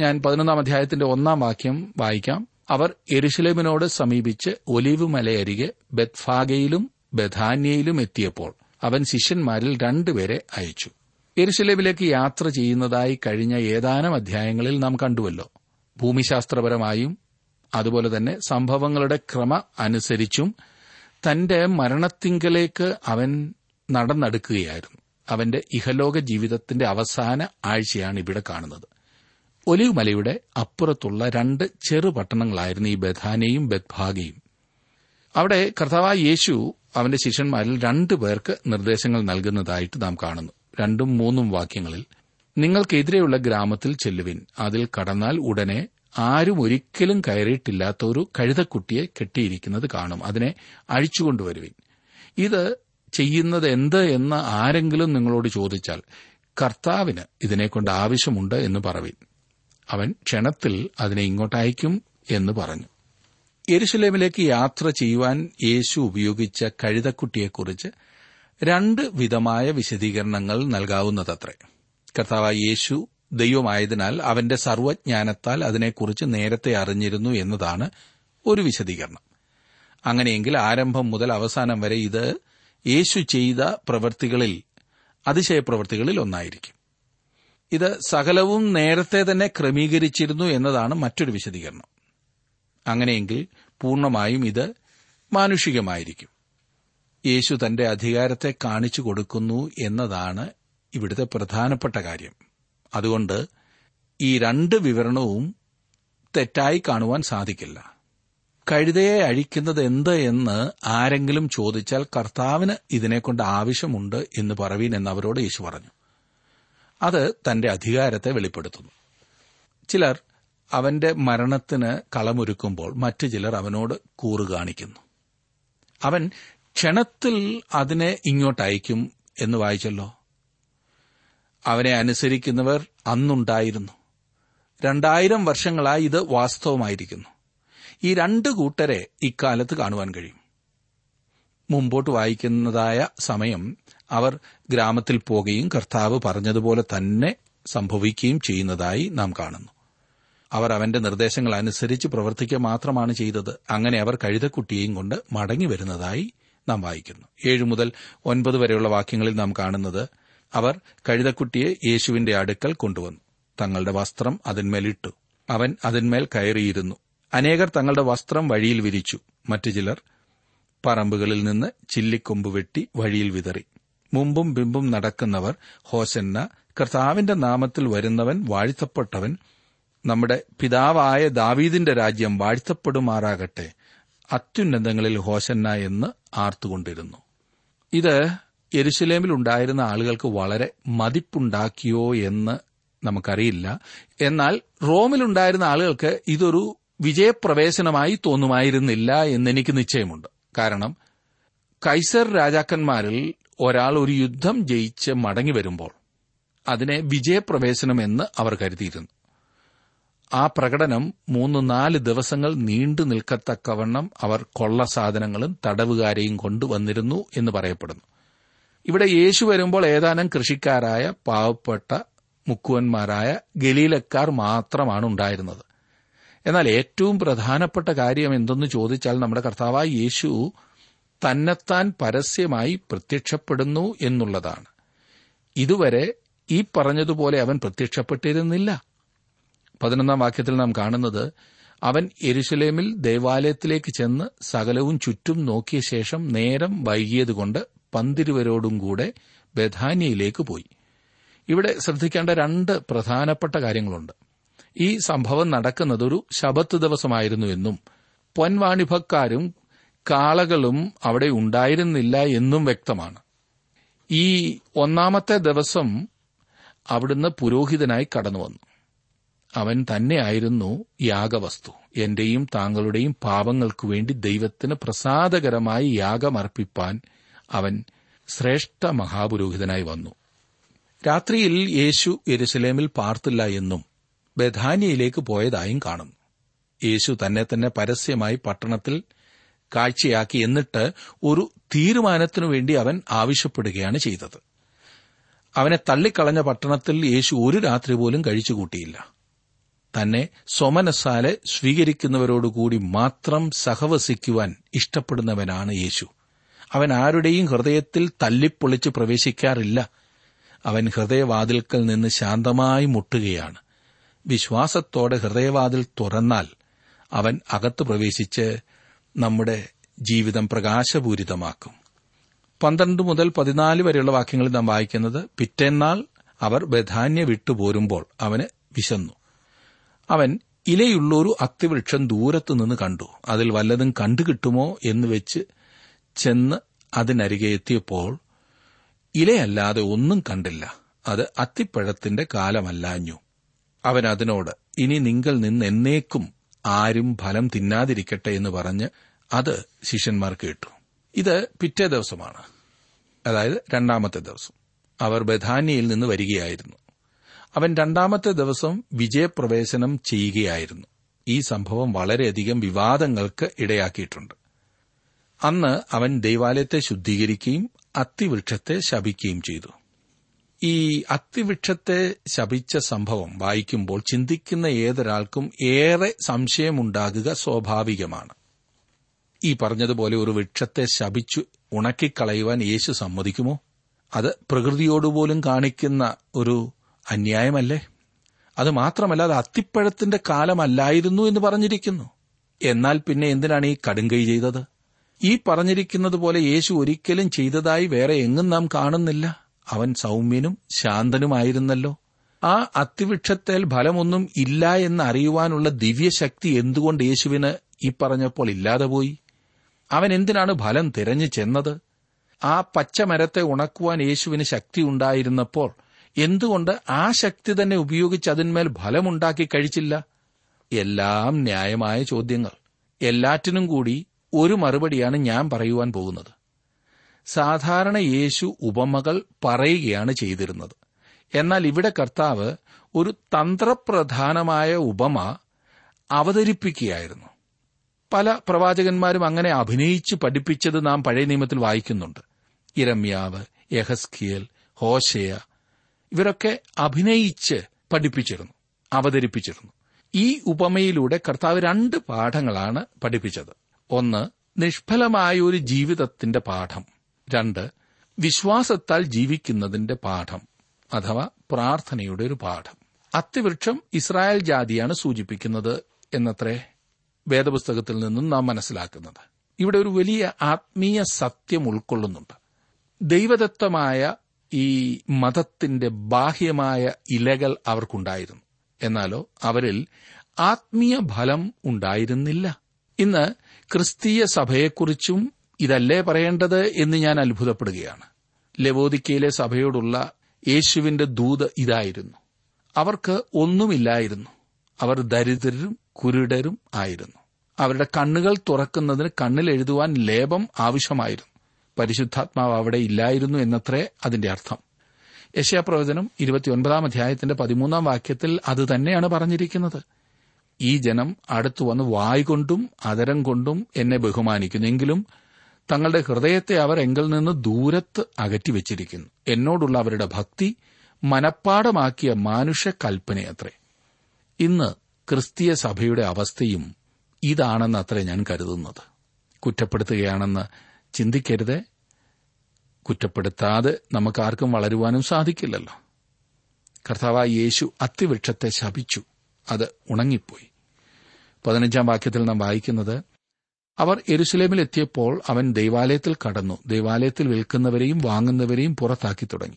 ഞാൻ പതിനൊന്നാം അധ്യായത്തിന്റെ ഒന്നാം വാക്യം വായിക്കാം. അവർ എരുഷലേമിനോട് സമീപിച്ച് ഒലിവ് മലയരികെ ബത്ഫാഗയിലും ബഥാന്യയിലും എത്തിയപ്പോൾ അവൻ ശിഷ്യന്മാരിൽ രണ്ടുപേരെ അയച്ചു. എരുഷലേമിലേക്ക് യാത്ര ചെയ്യുന്നതായി കഴിഞ്ഞ ഏതാനും അധ്യായങ്ങളിൽ നാം കണ്ടുവല്ലോ. ഭൂമിശാസ്ത്രപരമായും അതുപോലെ തന്നെ സംഭവങ്ങളുടെ ക്രമ അനുസരിച്ചും തന്റെ മരണത്തിങ്കലേക്ക് അവൻ നടന്നെടുക്കുകയായിരുന്നു. അവന്റെ ഇഹലോക ജീവിതത്തിന്റെ അവസാന ആഴ്ചയാണ് ഇവിടെ കാണുന്നത്. ഒലിവ് മലയുടെ അപ്പുറത്തുള്ള രണ്ട് ചെറു പട്ടണങ്ങളായിരുന്നു ഈ ബഥാനയും ബദ്ഭാഗയും അവിടെ കർത്താവായ യേശു അവന്റെ ശിഷ്യന്മാരിൽ രണ്ടു പേർക്ക് നിർദ്ദേശങ്ങൾ നൽകുന്നതായിട്ട് നാം കാണുന്നു. രണ്ടും മൂന്നും വാക്യങ്ങളിൽ നിങ്ങൾക്കെതിരെയുള്ള ഗ്രാമത്തിൽ ചെല്ലുവിൻ. അതിൽ കടന്നാൽ ഉടനെ ആരും ഒരിക്കലും കയറിയിട്ടില്ലാത്ത ഒരു കഴുതക്കുട്ടിയെ കെട്ടിയിരിക്കുന്നത് കാണും. അതിനെ അഴിച്ചുകൊണ്ടുവരുവിൻ. ഇത് ചെയ്യുന്നത് എന്ത് എന്ന് ആരെങ്കിലും നിങ്ങളോട് ചോദിച്ചാൽ കർത്താവിന് ഇതിനെക്കൊണ്ട് ആവശ്യമുണ്ട് എന്ന് പറവിൻ. അവൻ ക്ഷണത്തിൽ അതിനെ ഇങ്ങോട്ടയക്കും എന്ന് പറഞ്ഞു. യെരുസലേമിലേക്ക് യാത്ര ചെയ്യുവാൻ യേശു ഉപയോഗിച്ച കഴുതക്കുട്ടിയെക്കുറിച്ച് രണ്ട് വിധമായ വിശദീകരണങ്ങൾ നൽകാവുന്നതത്രേ. കർത്താവ് യേശു ദൈവമായതിനാൽ അവന്റെ സർവജ്ഞാനത്താൽ അതിനെക്കുറിച്ച് നേരത്തെ അറിഞ്ഞിരുന്നു എന്നതാണ് ഒരു വിശദീകരണം. അങ്ങനെയെങ്കിൽ ആരംഭം മുതൽ അവസാനം വരെ ഇത് യേശു ചെയ്ത പ്രവൃത്തികളിൽ അതിശയപ്രവൃത്തികളിൽ ഒന്നായിരിക്കും. ഇത് സകലവും നേരത്തെ തന്നെ ക്രമീകരിച്ചിരുന്നു എന്നതാണ് മറ്റൊരു വിശദീകരണം. അങ്ങനെയെങ്കിൽ പൂർണമായും ഇത് മാനുഷികമായിരിക്കും. യേശു തന്റെ അധികാരത്തെ കാണിച്ചു കൊടുക്കുന്നു എന്നതാണ് ഇവിടുത്തെ പ്രധാനപ്പെട്ട കാര്യം. അതുകൊണ്ട് ഈ രണ്ട് വിവരണവും തെറ്റായി കാണുവാൻ സാധിക്കില്ല. കഴുതയെ അഴിക്കുന്നത് എന്ത് എന്ന് ആരെങ്കിലും ചോദിച്ചാൽ കർത്താവിന് ഇതിനെക്കൊണ്ട് ആവശ്യമുണ്ട് എന്ന് പറവീൻ എന്ന് അവരോട് യേശു പറഞ്ഞു. അത് തന്റെ അധികാരത്തെ വെളിപ്പെടുത്തുന്നു. ചിലർ അവന്റെ മരണത്തിന് കളമൊരുക്കുമ്പോൾ മറ്റു ചിലർ അവനോട് കൂറു കാണിക്കുന്നു. അവൻ ക്ഷണത്തിൽ അതിനെ ഇങ്ങോട്ട് ഇങ്ങോട്ടയക്കും എന്ന് വായിച്ചല്ലോ. അവനെ അനുസരിക്കുന്നവർ അന്നുണ്ടായിരുന്നു. രണ്ടായിരം വർഷങ്ങളായി ഇത് വാസ്തവമായിരിക്കുന്നു. ഈ രണ്ട് കൂട്ടരെ ഇക്കാലത്ത് കാണുവാൻ കഴിയും. മുമ്പോട്ട് വായിക്കുന്നതായ സമയം അവർ ഗ്രാമത്തിൽ പോകുകയും കർത്താവ് പറഞ്ഞതുപോലെ തന്നെ സംഭവിക്കുകയും ചെയ്യുന്നതായി നാം കാണുന്നു. അവർ അവന്റെ നിർദ്ദേശങ്ങൾ അനുസരിച്ച് പ്രവർത്തിക്കുക മാത്രമാണ് ചെയ്തത്. അങ്ങനെ അവർ കഴുതക്കുട്ടിയെയും കൊണ്ട് മടങ്ങി വരുന്നതായി നാം വായിക്കുന്നു. ഏഴു മുതൽ ഒൻപത് വരെയുള്ള വാക്യങ്ങളിൽ നാം കാണുന്നത് അവർ കഴുതക്കുട്ടിയെ യേശുവിന്റെ അടുക്കൽ കൊണ്ടുവന്നു. തങ്ങളുടെ വസ്ത്രം അതിന്മേലിട്ടു അവൻ അതിന്മേൽ കയറിയിരുന്നു. അനേകർ തങ്ങളുടെ വസ്ത്രം വഴിയിൽ വിരിച്ചു. മറ്റു ചിലർ പറമ്പുകളിൽ നിന്ന് ചില്ലിക്കൊമ്പ് വെട്ടി വഴിയിൽ വിതറി. മുമ്പും ബിമ്പും നടക്കുന്നവർ ഹോസന്ന കർത്താവിന്റെ നാമത്തിൽ വരുന്നവൻ വാഴ്ത്തപ്പെട്ടവൻ നമ്മുടെ പിതാവായ ദാവീദിന്റെ രാജ്യം വാഴ്ത്തപ്പെടുമാറാകട്ടെ. അത്യുന്നതങ്ങളിൽ ഹോസന്ന എന്ന് ആർത്തുകൊണ്ടിരുന്നു. ഇത് യെരുശലേമിൽ ഉണ്ടായിരുന്ന ആളുകൾക്ക് വളരെ മതിപ്പുണ്ടാക്കിയോ എന്ന് നമുക്കറിയില്ല. എന്നാൽ റോമിലുണ്ടായിരുന്ന ആളുകൾക്ക് ഇതൊരു വിജയപ്രവേശനമായി തോന്നുമായിരുന്നില്ല എന്നെനിക്ക് നിശ്ചയമുണ്ട്. കാരണം കൈസർ രാജാക്കന്മാരിൽ ഒരാൾ ഒരു യുദ്ധം ജയിച്ച് മടങ്ങി വരുമ്പോൾ അതിനെ വിജയപ്രവേശനമെന്ന് അവർ കരുതിയിരുന്നു. ആ പ്രകടനം മൂന്ന് നാല് ദിവസങ്ങൾ നീണ്ടു നിൽക്കത്തക്കവണ്ണം അവർ കൊള്ള സാധനങ്ങളും തടവുകാരെയും കൊണ്ടുവന്നിരുന്നു എന്ന് പറയപ്പെടുന്നു. ഇവിടെ യേശു വരുമ്പോൾ ഏതാനും കൃഷിക്കാരായ പാവപ്പെട്ട മുക്കുവന്മാരായ ഗലീലക്കാർ മാത്രമാണ് ഉണ്ടായിരുന്നത്. എന്നാൽ ഏറ്റവും പ്രധാനപ്പെട്ട കാര്യം എന്തെന്ന് ചോദിച്ചാൽ നമ്മുടെ കർത്താവായ യേശു തന്നെത്താൻ പരസ്യമായി പ്രത്യക്ഷപ്പെടുന്നു എന്നുള്ളതാണ്. ഇതുവരെ ഈ പറഞ്ഞതുപോലെ അവൻ പ്രത്യക്ഷപ്പെട്ടിരുന്നില്ല പതിനൊന്നാം വാക്യത്തിൽ നാം കാണുന്നത് അവൻ എരുശലേമിൽ ദേവാലയത്തിലേക്ക് ചെന്ന് സകലവും ചുറ്റും നോക്കിയ ശേഷം നേരം വൈകിയതുകൊണ്ട് പന്തിരുവരോടും കൂടെ ബഥാനിയയിലേക്ക് പോയി. ഇവിടെ ശ്രദ്ധിക്കേണ്ട രണ്ട് പ്രധാനപ്പെട്ട കാര്യങ്ങളുണ്ട്. ഈ സംഭവം നടക്കുന്നത് ഒരു ശബത്ത് ദിവസമായിരുന്നു എന്നും പൊൻവാണിഭക്കാരും കാളകളും അവിടെ ഉണ്ടായിരുന്നില്ല എന്നും വ്യക്തമാണ്. ഈ ഒന്നാമത്തെ ദിവസം അവിടുന്ന് പുരോഹിതനായി കടന്നുവന്നു. അവൻ തന്നെയായിരുന്നു യാഗവസ്തു. എന്റെയും താങ്കളുടെയും പാപങ്ങൾക്കു വേണ്ടി ദൈവത്തിന് പ്രസാദകരമായി യാഗമർപ്പിപ്പാൻ അവൻ ശ്രേഷ്ഠ മഹാപുരോഹിതനായി വന്നു. രാത്രിയിൽ യേശു യെരുസലേമിൽ പാർത്തില്ല എന്നും ബഥാനിയയിലേക്ക് പോയതായും കാണുന്നു. യേശു തന്നെ തന്നെ പരസ്യമായി പട്ടണത്തിൽ കാഴ്ചയാക്കി എന്നിട്ട് ഒരു തീരുമാനത്തിനു വേണ്ടി അവൻ ആവശ്യപ്പെടുകയാണ് ചെയ്തത്. അവനെ തള്ളിക്കളഞ്ഞ പട്ടണത്തിൽ യേശു ഒരു രാത്രി പോലും കഴിച്ചുകൂട്ടിയില്ല. തന്നെ സ്വമനസാലെ സ്വീകരിക്കുന്നവരോടുകൂടി മാത്രം സഹവസിക്കുവാൻ ഇഷ്ടപ്പെടുന്നവനാണ് യേശു. അവൻ ആരുടെയും ഹൃദയത്തിൽ തല്ലിപ്പൊളിച്ച് പ്രവേശിക്കാറില്ല. അവൻ ഹൃദയവാതിൽക്കൽ നിന്ന് ശാന്തമായി മുട്ടുകയാണ്. വിശ്വാസത്തോടെ ഹൃദയവാതിൽ തുറന്നാൽ അവൻ അകത്ത് പ്രവേശിച്ച് നമ്മുടെ ജീവിതം പ്രകാശപൂരിതമാക്കും. പന്ത്രണ്ട് മുതൽ പതിനാല് വരെയുള്ള വാക്യങ്ങളിൽ നാം വായിക്കുന്നത് പിറ്റേന്നാൾ അവർ ബഥാന്യ വിട്ടുപോരുമ്പോൾ അവന് വിശന്നു. അവൻ ഇലയുള്ളൊരു അത്തിവൃക്ഷം ദൂരത്തു നിന്ന് കണ്ടു. അതിൽ വല്ലതും കണ്ടുകിട്ടുമോ എന്ന് വെച്ച് ചെന്ന് അതിനരികെ എത്തിയപ്പോൾ ഇലയല്ലാതെ ഒന്നും കണ്ടില്ല. അത് അത്തിപ്പഴത്തിന്റെ കാലമല്ലാഞ്ഞു. അവൻ അതിനോട് ഇനി നിങ്ങൾ നിന്ന് എന്നേക്കും ആരും ഫലം തിന്നാതിരിക്കട്ടെ എന്ന് പറഞ്ഞ് അത് ശിഷ്യന്മാർ കേട്ടു. ഇത് പിറ്റേ ദിവസമാണ്. അതായത് രണ്ടാമത്തെ ദിവസം. അവർ ബഥാനിയയിൽ നിന്ന് വരികയായിരുന്നു. അവൻ രണ്ടാമത്തെ ദിവസം വിജയപ്രവേശനം ചെയ്യുകയായിരുന്നു. ഈ സംഭവം വളരെയധികം വിവാദങ്ങൾക്ക് ഇടയാക്കിയിട്ടുണ്ട്. അന്ന് അവൻ ദൈവാലയത്തെ ശുദ്ധീകരിക്കുകയും അത്തിവൃക്ഷത്തെ ശപിക്കുകയും ചെയ്തു. ഈ അത്തിവൃക്ഷത്തെ ശപിച്ച സംഭവം വായിക്കുമ്പോൾ ചിന്തിക്കുന്ന ഏതൊരാൾക്കും ഏറെ സംശയമുണ്ടാകുക സ്വാഭാവികമാണ്. ഈ പറഞ്ഞതുപോലെ ഒരു വൃക്ഷത്തെ ശപിച്ചു ഉണക്കിക്കളയുവാൻ യേശു സമ്മതിക്കുമോ? അത് പ്രകൃതിയോടുപോലും കാണിക്കുന്ന ഒരു അന്യായമല്ലേ? അത് മാത്രമല്ല അത് അത്തിപ്പഴത്തിന്റെ കാലമല്ലായിരുന്നു എന്ന് പറഞ്ഞിരിക്കുന്നു. എന്നാൽ പിന്നെ എന്തിനാണ് ഈ കടുങ്കൈ ചെയ്തത്? ഈ പറഞ്ഞിരിക്കുന്നതുപോലെ യേശു ഒരിക്കലും ചെയ്തതായി വേറെ എങ്ങും നാം കാണുന്നില്ല. അവൻ സൗമ്യനും ശാന്തനുമായിരുന്നല്ലോ. ആ അത്തിവൃക്ഷത്തേൽ ഫലമൊന്നും ഇല്ല എന്ന് അറിയുവാനുള്ള ദിവ്യശക്തി എന്തുകൊണ്ട് യേശുവിന് ഈ പറഞ്ഞപ്പോൾ ഇല്ലാതെ പോയി? അവൻ എന്തിനാണ് ഫലം തിരഞ്ഞു ചെന്നത്? ആ പച്ചമരത്തെ ഉണക്കുവാൻ യേശുവിന് ശക്തി ഉണ്ടായിരുന്നപ്പോൾ എന്തുകൊണ്ട് ആ ശക്തി തന്നെ ഉപയോഗിച്ച് അതിന്മേൽ ഫലമുണ്ടാക്കി കഴിച്ചില്ല? എല്ലാം ന്യായമായ ചോദ്യങ്ങൾ. എല്ലാറ്റിനും കൂടി ഒരു മറുപടിയാണ് ഞാൻ പറയുവാൻ പോകുന്നത്. സാധാരണ യേശു ഉപമകൾ പറയുകയാണ് ചെയ്തിരുന്നത്. എന്നാൽ ഇവിടെ കർത്താവ് ഒരു തന്ത്രപ്രധാനമായ ഉപമ അവതരിപ്പിക്കുകയായിരുന്നു. പല പ്രവാചകന്മാരും അങ്ങനെ അഭിനയിച്ച് പഠിപ്പിച്ചത് നാം പഴയ നിയമത്തിൽ വായിക്കുന്നുണ്ട്. ഇരമ്യാവ് യഹസ്കിയൽ ഹോഷയ ഇവരൊക്കെ അഭിനയിച്ച് പഠിപ്പിച്ചിരുന്നു അവതരിപ്പിച്ചിരുന്നു. ഈ ഉപമയിലൂടെ കർത്താവ് രണ്ട് പാഠങ്ങളാണ് പഠിപ്പിച്ചത്. ഒന്ന് നിഷ്ഫലമായ ഒരു ജീവിതത്തിന്റെ പാഠം. രണ്ട് വിശ്വാസത്താൽ ജീവിക്കുന്നതിന്റെ പാഠം അഥവാ പ്രാർത്ഥനയുടെ ഒരു പാഠം. അത്തിവൃക്ഷം ഇസ്രായേൽ ജാതിയാണ് സൂചിപ്പിക്കുന്നത് എന്നത്രേ വേദപുസ്തകത്തിൽ നിന്നും നാം മനസ്സിലാക്കുന്നത്. ഇവിടെ ഒരു വലിയ ആത്മീയ സത്യം ഉൾക്കൊള്ളുന്നുണ്ട്. ദൈവദത്തമായ ഈ മതത്തിന്റെ ബാഹ്യമായ ഇലകൾ അവർക്കുണ്ടായിരുന്നു. എന്നാലോ അവരിൽ ആത്മീയ ഫലം ഉണ്ടായിരുന്നില്ല. ഇന്ന് ക്രിസ്തീയ സഭയെക്കുറിച്ചും ഇതല്ലേ പറയേണ്ടത് എന്ന് ഞാൻ അത്ഭുതപ്പെടുകയാണ്. ലവോദിക്കയിലെ സഭയോടുള്ള യേശുവിന്റെ ദൂത് ഇതായിരുന്നു. അവർക്ക് ഒന്നുമില്ലായിരുന്നു. അവർ ദരിദ്രരും കുരുടരും ആയിരുന്നു. അവരുടെ കണ്ണുകൾ തുറക്കുന്നതിന് കണ്ണിൽ എഴുതുവാൻ ലേപം ആവശ്യമായിരുന്നു. പരിശുദ്ധാത്മാവ് അവിടെ ഇല്ലായിരുന്നു എന്നത്രേ അതിന്റെ അർത്ഥം. യശയാപ്രവചനം ഇരുപത്തിയൊൻപതാം അധ്യായത്തിന്റെ പതിമൂന്നാം വാക്യത്തിൽ അത് തന്നെയാണ് പറഞ്ഞിരിക്കുന്നത്. ഈ ജനം അടുത്തു വന്ന് വായ് കൊണ്ടും അതരം കൊണ്ടും എന്നെ ബഹുമാനിക്കുന്നെങ്കിലും തങ്ങളുടെ ഹൃദയത്തെ അവർ എങ്കിൽ നിന്ന് ദൂരത്ത് അകറ്റിവെച്ചിരിക്കുന്നു എന്നോടുള്ള അവരുടെ ഭക്തി മനപ്പാടമാക്കിയ മാനുഷ കൽപ്പനയത്രേ ഇന്ന് ക്രിസ്തീയ സഭയുടെ അവസ്ഥയും ഇതാണെന്ന് അത്രേ ഞാൻ കരുതുന്നത്. കുറ്റപ്പെടുത്തുകയാണെന്ന് ചിന്തിക്കരുത്. കുറ്റപ്പെടുത്താതെ നമുക്കാർക്കും വളരുവാനും സാധിക്കില്ലല്ലോ. കർത്താവ് യേശു അത്തിവൃക്ഷത്തെ ശപിച്ചു. അത് ഉണങ്ങിപ്പോയി. പതിനഞ്ചാം വാക്യത്തിൽ നാം വായിക്കുന്നത് അവർ എരുസലേമിലെത്തിയപ്പോൾ അവൻ ദൈവാലയത്തിൽ കടന്നു. ദൈവാലയത്തിൽ വിൽക്കുന്നവരെയും വാങ്ങുന്നവരെയും പുറത്താക്കി തുടങ്ങി.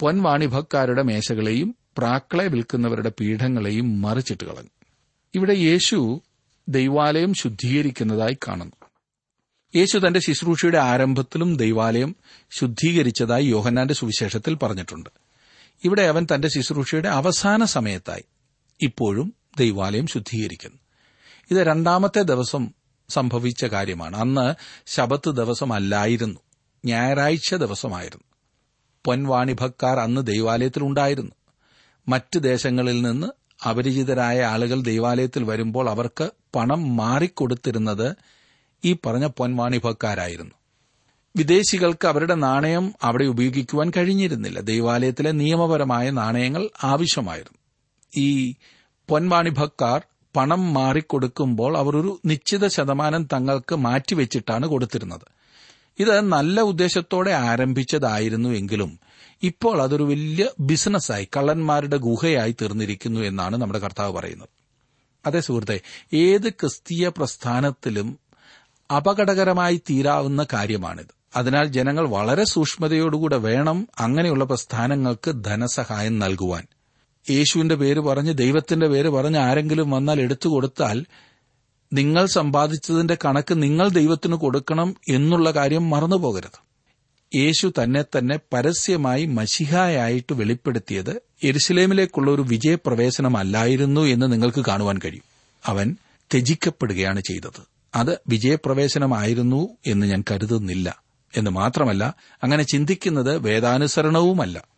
പൊൻവാണിഭക്കാരുടെ മേശകളെയും പ്രാക്കളെ വിൽക്കുന്നവരുടെ പീഠങ്ങളെയും മറിച്ചിട്ട് കളഞ്ഞു. ഇവിടെ യേശു ദൈവാലയം ശുദ്ധീകരിക്കുന്നതായി കാണുന്നു. യേശു തന്റെ ശുശ്രൂഷയുടെ ആരംഭത്തിലും ദൈവാലയം ശുദ്ധീകരിച്ചതായി യോഹന്നാന്റെ സുവിശേഷത്തിൽ പറഞ്ഞിട്ടുണ്ട്. ഇവിടെ അവൻ തന്റെ ശുശ്രൂഷയുടെ അവസാന സമയത്തായി ഇപ്പോഴും ദൈവാലയം ശുദ്ധീകരിക്കുന്നു. ഇത് രണ്ടാമത്തെ ദിവസം സംഭവിച്ച കാര്യമാണ്. അന്ന് ശബത്ത് ദിവസമല്ലായിരുന്നു. ഞായറാഴ്ച ദിവസമായിരുന്നു. പൊൻവാണിഭക്കാർ അന്ന് ദൈവാലയത്തിലുണ്ടായിരുന്നു മറ്റ് ദേശങ്ങളിൽ നിന്ന് അപരിചിതരായ ആളുകൾ ദൈവാലയത്തിൽ വരുമ്പോൾ അവർക്ക് പണം മാറിക്കൊടുത്തിരുന്നത് ഈ പറഞ്ഞ പൊൻവാണിഭക്കാരായിരുന്നു. വിദേശികൾക്ക് അവരുടെ നാണയം അവിടെ ഉപയോഗിക്കുവാൻ കഴിഞ്ഞിരുന്നില്ല. ദൈവാലയത്തിലെ നിയമപരമായ നാണയങ്ങൾ ആവശ്യമായിരുന്നു. ഈ പൊൻവാണിഭക്കാർ പണം മാറിക്കൊടുക്കുമ്പോൾ അവർ ഒരു നിശ്ചിത ശതമാനം തങ്ങൾക്ക് മാറ്റിവെച്ചിട്ടാണ് കൊടുത്തിരുന്നത്. ഇത് നല്ല ഉദ്ദേശത്തോടെ ആരംഭിച്ചതായിരുന്നു എങ്കിലും ഇപ്പോൾ അതൊരു വലിയ ബിസിനസ്സായി കള്ളന്മാരുടെ ഗുഹയായി തീർന്നിരിക്കുന്നു എന്നാണ് നമ്മുടെ കർത്താവ് പറയുന്നത്. അതേ സുഹൃത്തെ ഏത് ക്രിസ്തീയ പ്രസ്ഥാനത്തിലും അപകടകരമായി തീരാവുന്ന കാര്യമാണിത്. അതിനാൽ ജനങ്ങൾ വളരെ സൂക്ഷ്മതയോടുകൂടെ വേണം അങ്ങനെയുള്ള പ്രസ്ഥാനങ്ങൾക്ക് ധനസഹായം നൽകുവാൻ. യേശുവിന്റെ പേര് പറഞ്ഞ് ദൈവത്തിന്റെ പേര് പറഞ്ഞ് ആരെങ്കിലും വന്നാൽ എടുത്തു കൊടുത്താൽ നിങ്ങൾ സമ്പാദിച്ചതിന്റെ കണക്ക് നിങ്ങൾ ദൈവത്തിന് കൊടുക്കണം എന്നുള്ള കാര്യം മറന്നുപോകരുത് യേശു തന്നെ തന്നെ പരസ്യമായി മഷിഹായായിട്ട് വെളിപ്പെടുത്തിയത് എരുസലേമിലേക്കുള്ള ഒരു വിജയപ്രവേശനമല്ലായിരുന്നു എന്ന് നിങ്ങൾക്ക് കാണുവാൻ കഴിയും. അവൻ ത്യജിക്കപ്പെടുകയാണ് ചെയ്തത്. അത് വിജയപ്രവേശനമായിരുന്നു എന്ന് ഞാൻ കരുതുന്നില്ല. എന്ന് മാത്രമല്ല അങ്ങനെ ചിന്തിക്കുന്നത് വേദാനുസരണവുമല്ല.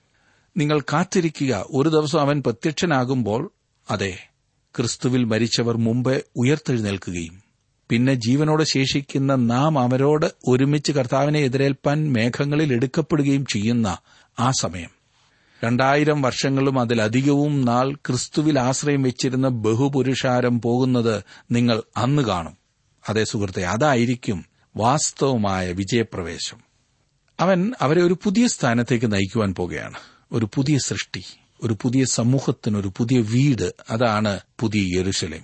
നിങ്ങൾ കാത്തിരിക്കുക. ഒരു ദിവസം അവൻ പ്രത്യക്ഷനാകുമ്പോൾ അതെ ക്രിസ്തുവിൽ മരിച്ചവർ മുമ്പേ ഉയർത്തെഴുന്നേൽക്കുകയും. പിന്നെ ജീവനോടെ ശേഷിക്കുന്ന നാം അവരോട് ഒരുമിച്ച് കർത്താവിനെ എതിരേൽപ്പാൻ മേഘങ്ങളിൽ എടുക്കപ്പെടുകയും ചെയ്യുന്ന ആ സമയം. രണ്ടായിരം വർഷങ്ങളും അതിലധികവും നാൾ ക്രിസ്തുവിൽ ആശ്രയം വെച്ചിരുന്ന ബഹുപുരുഷാരം പോകുന്നത് നിങ്ങൾ അന്ന് കാണും. അതേ സുഹൃത്തെ അതായിരിക്കും വാസ്തവമായ വിജയപ്രവേശം. അവൻ അവരെ ഒരു പുതിയ സ്ഥാനത്തേക്ക് നയിക്കുവാൻ പോകുകയാണ്. ഒരു പുതിയ സൃഷ്ടി ഒരു പുതിയ സമൂഹത്തിന് ഒരു പുതിയ വീട്. അതാണ് പുതിയ യെരുശലേം.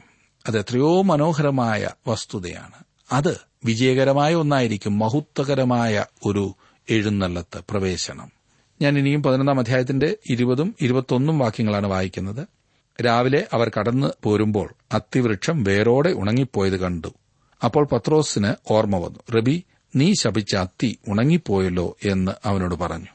അത് എത്രയോ മനോഹരമായ വസ്തുതയാണ്. അത് വിജയകരമായ ഒന്നായിരിക്കും മഹത്വകരമായ ഒരു എഴുന്നള്ളത്ത് പ്രവേശനം. ഞാൻ ഇനിയും പതിനൊന്നാം അധ്യായത്തിന്റെ ഇരുപതും ഇരുപത്തൊന്നും വാക്യങ്ങളാണ് വായിക്കുന്നത്. രാവിലെ അവർ കടന്നു പോരുമ്പോൾ അത്തിവൃക്ഷം വേരോടെ ഉണങ്ങിപ്പോയത് കണ്ടു. അപ്പോൾ പത്രോസിന് ഓർമ്മ വന്നു റബി നീ ശപിച്ച അത്തി ഉണങ്ങിപ്പോയല്ലോ എന്ന് അവനോട് പറഞ്ഞു.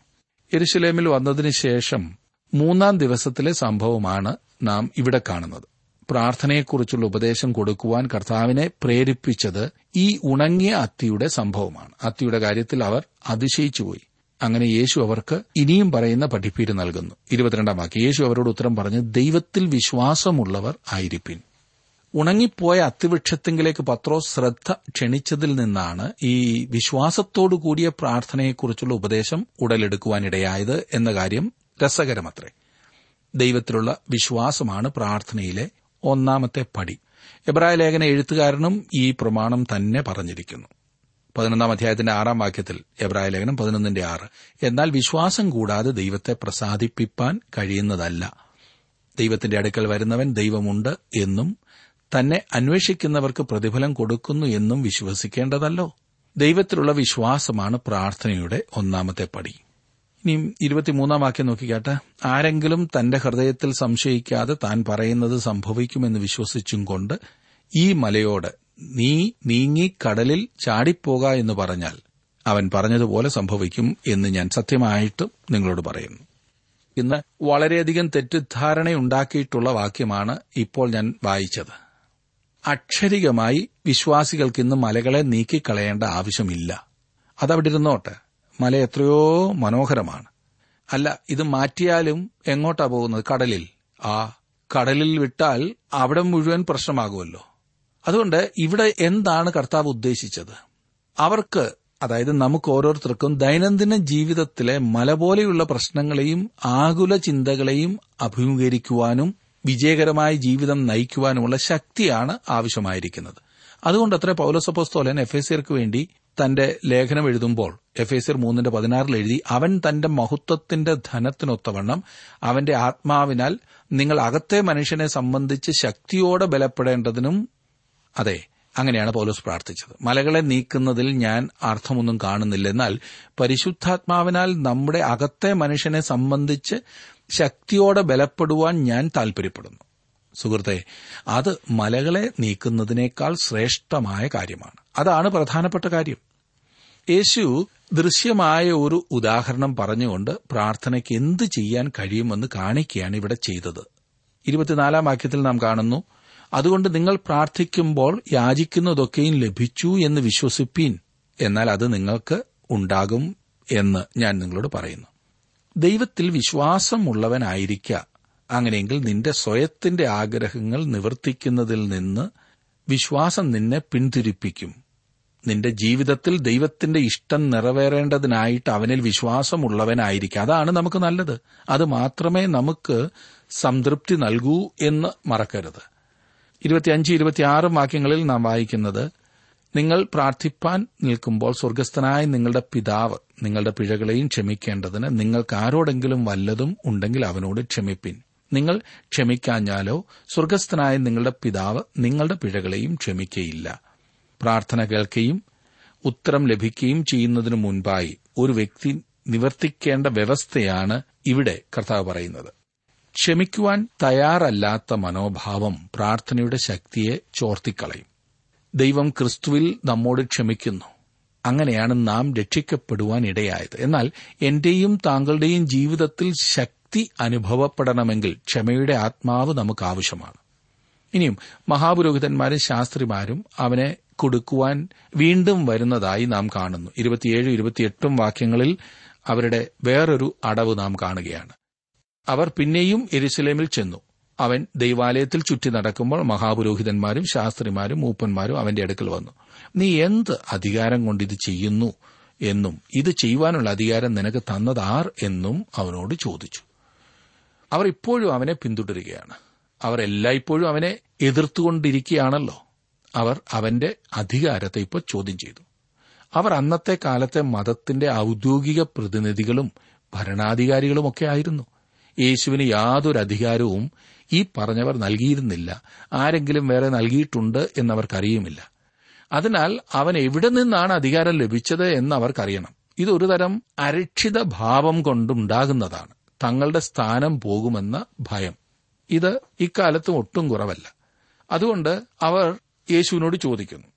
എരുശലേമിൽ വന്നതിന് ശേഷം മൂന്നാം ദിവസത്തിലെ സംഭവമാണ് നാം ഇവിടെ കാണുന്നത്. പ്രാർത്ഥനയെക്കുറിച്ചുള്ള ഉപദേശം കൊടുക്കുവാൻ കർത്താവിനെ പ്രേരിപ്പിച്ചത് ഈ ഉണങ്ങിയ അത്തിയുടെ സംഭവമാണ്. അത്തിയുടെ കാര്യത്തിൽ അവർ അതിശയിച്ചുപോയി. അങ്ങനെ യേശു അവർക്ക് ഇനിയും പറയുന്ന പഠിപ്പീര് നൽകുന്നു. ഇരുപത്തിരണ്ടാം വാക്യം. യേശു അവരോട് ഉത്തരം പറഞ്ഞ് ദൈവത്തിൽ വിശ്വാസമുള്ളവർ ആയിരിപ്പിൻ. ഉണങ്ങിപ്പോയ അത്തിവൃക്ഷത്തിങ്കിലേക്ക് പത്രോസ് ശ്രദ്ധ ക്ഷണിച്ചതിൽ നിന്നാണ് ഈ വിശ്വാസത്തോടു കൂടിയ പ്രാർത്ഥനയെക്കുറിച്ചുള്ള ഉപദേശം ഉടലെടുക്കുവാനിടയായത് എന്ന കാര്യം രസകരമത്രേ. ദൈവത്തിലുള്ള വിശ്വാസമാണ് പ്രാർത്ഥനയിലെ ഒന്നാമത്തെ പടി. എബ്രായ ലേഖന എഴുത്തുകാരനും ഈ പ്രമാണം തന്നെ പറഞ്ഞിരിക്കുന്നു. പതിനൊന്നാം അധ്യായത്തിന്റെ ആറാം വാക്യത്തിൽ എബ്രായ ലേഖനം പതിനൊന്നിന്റെ ആറ്. എന്നാൽ വിശ്വാസം കൂടാതെ ദൈവത്തെ പ്രസാദിപ്പിപ്പാൻ കഴിയുന്നതല്ല. ദൈവത്തിന്റെ അടുക്കൽ വരുന്നവൻ ദൈവമുണ്ട് എന്നും തന്നെ അന്വേഷിക്കുന്നവർക്ക് പ്രതിഫലം കൊടുക്കുന്നു എന്നും വിശ്വസിക്കേണ്ടതല്ലോ. ദൈവത്തിലുള്ള വിശ്വാസമാണ് പ്രാർത്ഥനയുടെ ഒന്നാമത്തെ പടി. ഇനിയും ഇരുപത്തിമൂന്നാം വാക്യം നോക്കിക്കാട്ടെ. ആരെങ്കിലും തന്റെ ഹൃദയത്തിൽ സംശയിക്കാതെ താൻ പറയുന്നത് സംഭവിക്കുമെന്ന് വിശ്വസിച്ചും കൊണ്ട് ഈ മലയോട് നീ നീങ്ങി കടലിൽ ചാടിപ്പോക എന്ന് പറഞ്ഞാൽ അവൻ പറഞ്ഞതുപോലെ സംഭവിക്കും എന്ന് ഞാൻ സത്യമായിട്ടും നിങ്ങളോട് പറയുന്നു. ഇന്ന് വളരെയധികം തെറ്റിദ്ധാരണയുണ്ടാക്കിയിട്ടുള്ള വാക്യമാണ് ഇപ്പോൾ ഞാൻ വായിച്ചത്. അക്ഷരികമായി വിശ്വാസികൾക്ക് ഇന്ന് മലകളെ നീക്കിക്കളയേണ്ട ആവശ്യമില്ല. അതവിടെ ഇരുന്നോട്ടെ മല എത്രയോ മനോഹരമാണ്. അല്ല ഇത് മാറ്റിയാലും എങ്ങോട്ടാ പോകുന്നത്? കടലിൽ. ആ കടലിൽ വിട്ടാൽ അവിടെ മുഴുവൻ പ്രശ്നമാകുമല്ലോ. അതുകൊണ്ട് ഇവിടെ എന്താണ് കർത്താവ് ഉദ്ദേശിച്ചത്? അവർക്ക് അതായത് നമുക്ക് ഓരോരുത്തർക്കും ദൈനംദിന ജീവിതത്തിലെ മല പോലെയുള്ള പ്രശ്നങ്ങളെയും ആകുല ചിന്തകളെയും അഭിമുഖീകരിക്കുവാനും വിജയകരമായ ജീവിതം നയിക്കുവാനുമുള്ള ശക്തിയാണ് ആവശ്യമായിരിക്കുന്നത്. അതുകൊണ്ട് അത്ര പൌലസപ്പോസ്തോലൻ എഫ് എസിയർക്ക് വേണ്ടി തന്റെ ലേഖനം എഴുതുമ്പോൾ എഫ് എസിയർ മൂന്നിന്റെ പതിനാറിൽ എഴുതി അവൻ തന്റെ മഹത്വത്തിന്റെ ധനത്തിനൊത്തവണ്ണം അവന്റെ ആത്മാവിനാൽ നിങ്ങൾ അകത്തെ മനുഷ്യനെ സംബന്ധിച്ച് ശക്തിയോടെ ബലപ്പെടേണ്ടതിനും അതെ അങ്ങനെയാണ് പൗലോസ് പ്രാർത്ഥിച്ചത്. മലകളെ നീക്കുന്നതിൽ ഞാൻ അർത്ഥമൊന്നും കാണുന്നില്ല. എന്നാൽ പരിശുദ്ധാത്മാവിനാൽ നമ്മുടെ അകത്തെ മനുഷ്യനെ സംബന്ധിച്ച് ശക്തിയോടെ ബലപ്പെടുവാൻ ഞാൻ താൽപര്യപ്പെടുന്നു. സുഹൃത്തെ അത് മലകളെ നീക്കുന്നതിനേക്കാൾ ശ്രേഷ്ഠമായ കാര്യമാണ്. അതാണ് പ്രധാനപ്പെട്ട കാര്യം. യേശു ദൃശ്യമായ ഒരു ഉദാഹരണം പറഞ്ഞുകൊണ്ട് പ്രാർത്ഥനയ്ക്ക് എന്ത് ചെയ്യാൻ കഴിയുമെന്ന് കാണിക്കുകയാണ് ഇവിടെ ചെയ്തത്. ഇരുപത്തിനാലാം വാക്യത്തിൽ നാം കാണുന്നു അതുകൊണ്ട് നിങ്ങൾ പ്രാർത്ഥിക്കുമ്പോൾ യാചിക്കുന്നതൊക്കെയും ലഭിച്ചു എന്ന് വിശ്വസിപ്പീൻ എന്നാൽ അത് നിങ്ങൾക്ക് ഉണ്ടാകും എന്ന് ഞാൻ നിങ്ങളോട് പറയുന്നു. ദൈവത്തിൽ വിശ്വാസമുള്ളവനായിരിക്ക. അങ്ങനെയെങ്കിൽ നിന്റെ സ്വയത്തിന്റെ ആഗ്രഹങ്ങൾ നിവർത്തിക്കുന്നതിൽ നിന്ന് വിശ്വാസം നിന്നെ പിന്തിരിപ്പിക്കും. നിന്റെ ജീവിതത്തിൽ ദൈവത്തിന്റെ ഇഷ്ടം നിറവേറേണ്ടതിനായിട്ട് അവനിൽ വിശ്വാസമുള്ളവനായിരിക്കും. അതാണ് നമുക്ക് നല്ലത്. അത് മാത്രമേ നമുക്ക് സംതൃപ്തി നൽകൂ എന്ന് മറക്കരുത്. ഇരുപത്തിയഞ്ച് ഇരുപത്തിയാറ് വാക്യങ്ങളിൽ നാം വായിക്കുന്നത് നിങ്ങൾ പ്രാർത്ഥിപ്പാൻ നിൽക്കുമ്പോൾ സ്വർഗസ്ഥനായ നിങ്ങളുടെ പിതാവ് നിങ്ങളുടെ പിഴകളെയും ക്ഷമിക്കേണ്ടതിന് നിങ്ങൾക്ക് ആരോടെങ്കിലും വല്ലതും ഉണ്ടെങ്കിൽ അവനോട് ക്ഷമിപ്പിൻ. നിങ്ങൾ ക്ഷമിക്കാഞ്ഞാലോ സ്വർഗസ്ഥനായ നിങ്ങളുടെ പിതാവ് നിങ്ങളുടെ പിഴകളെയും ക്ഷമിക്കയില്ല. പ്രാർത്ഥന കേൾക്കുകയും ഉത്തരം ലഭിക്കുകയും ചെയ്യുന്നതിനു മുൻപായി ഒരു വ്യക്തി നിവർത്തിക്കേണ്ട വ്യവസ്ഥയാണ് ഇവിടെ കർത്താവ് പറയുന്നത്. ക്ഷമിക്കുവാൻ തയ്യാറല്ലാത്ത മനോഭാവം പ്രാർത്ഥനയുടെ ശക്തിയെ ചോർത്തിക്കളയും. ദൈവം ക്രിസ്തുവിൽ നമ്മോട് ക്ഷമിക്കുന്നു. അങ്ങനെയാണ് നാം രക്ഷിക്കപ്പെടുവാൻ ഇടയായത്. എന്നാൽ എന്റെയും താങ്കളുടെയും ജീവിതത്തിൽ ശക്തി അനുഭവപ്പെടണമെങ്കിൽ ക്ഷമയുടെ ആത്മാവ് നമുക്ക് ആവശ്യമാണ്. ഇനിയും മഹാപുരോഹിതന്മാരും ശാസ്ത്രിമാരും അവനെ കൊടുക്കുവാൻ വീണ്ടും വരുന്നതായി നാം കാണുന്നു. ഇരുപത്തിയേഴ് ഇരുപത്തിയെട്ടും വാക്യങ്ങളിൽ അവരുടെ വേറൊരു അടവ് നാം കാണുകയാണ്. അവർ പിന്നെയും എരുസലേമിൽ ചെന്നു. അവൻ ദൈവാലയത്തിൽ ചുറ്റി നടക്കുമ്പോൾ മഹാപുരോഹിതന്മാരും ശാസ്ത്രിമാരും മൂപ്പന്മാരും അവന്റെ അടുക്കൽ വന്നു. നീ എന്ത് അധികാരം കൊണ്ട് ഇത് ചെയ്യുന്നു എന്നും ഇത് ചെയ്യുവാനുള്ള അധികാരം നിനക്ക് തന്നതാർ എന്നും അവനോട് ചോദിച്ചു. അവർ ഇപ്പോഴും അവനെ പിന്തുടരുകയാണ്. അവർ എല്ലായ്പ്പോഴും അവനെ എതിർത്തുകൊണ്ടിരിക്കുകയാണല്ലോ. അവർ അവന്റെ അധികാരത്തെ ഇപ്പോൾ ചോദ്യം ചെയ്തു. അവർ അന്നത്തെ കാലത്തെ മതത്തിന്റെ ഔദ്യോഗിക പ്രതിനിധികളും ഭരണാധികാരികളുമൊക്കെ ആയിരുന്നു. യേശുവിന് യാതൊരു അധികാരവും ഈ പറഞ്ഞവർ നൽകിയിരുന്നില്ല. ആരെങ്കിലും വേറെ നൽകിയിട്ടുണ്ട് എന്നവർക്കറിയുമില്ല. അതിനാൽ അവൻ എവിടെ നിന്നാണ് അധികാരം ലഭിച്ചത് എന്ന് അവർക്കറിയണം ഇതൊരു തരം അരക്ഷിത ഭാവം കൊണ്ടുണ്ടാകുന്നതാണ്. തങ്ങളുടെ സ്ഥാനം പോകുമെന്ന ഭയം. ഇത് ഇക്കാലത്തും ഒട്ടും കുറവല്ല. അതുകൊണ്ട് അവർ യേശുവിനോട് ചോദിക്കുന്നു.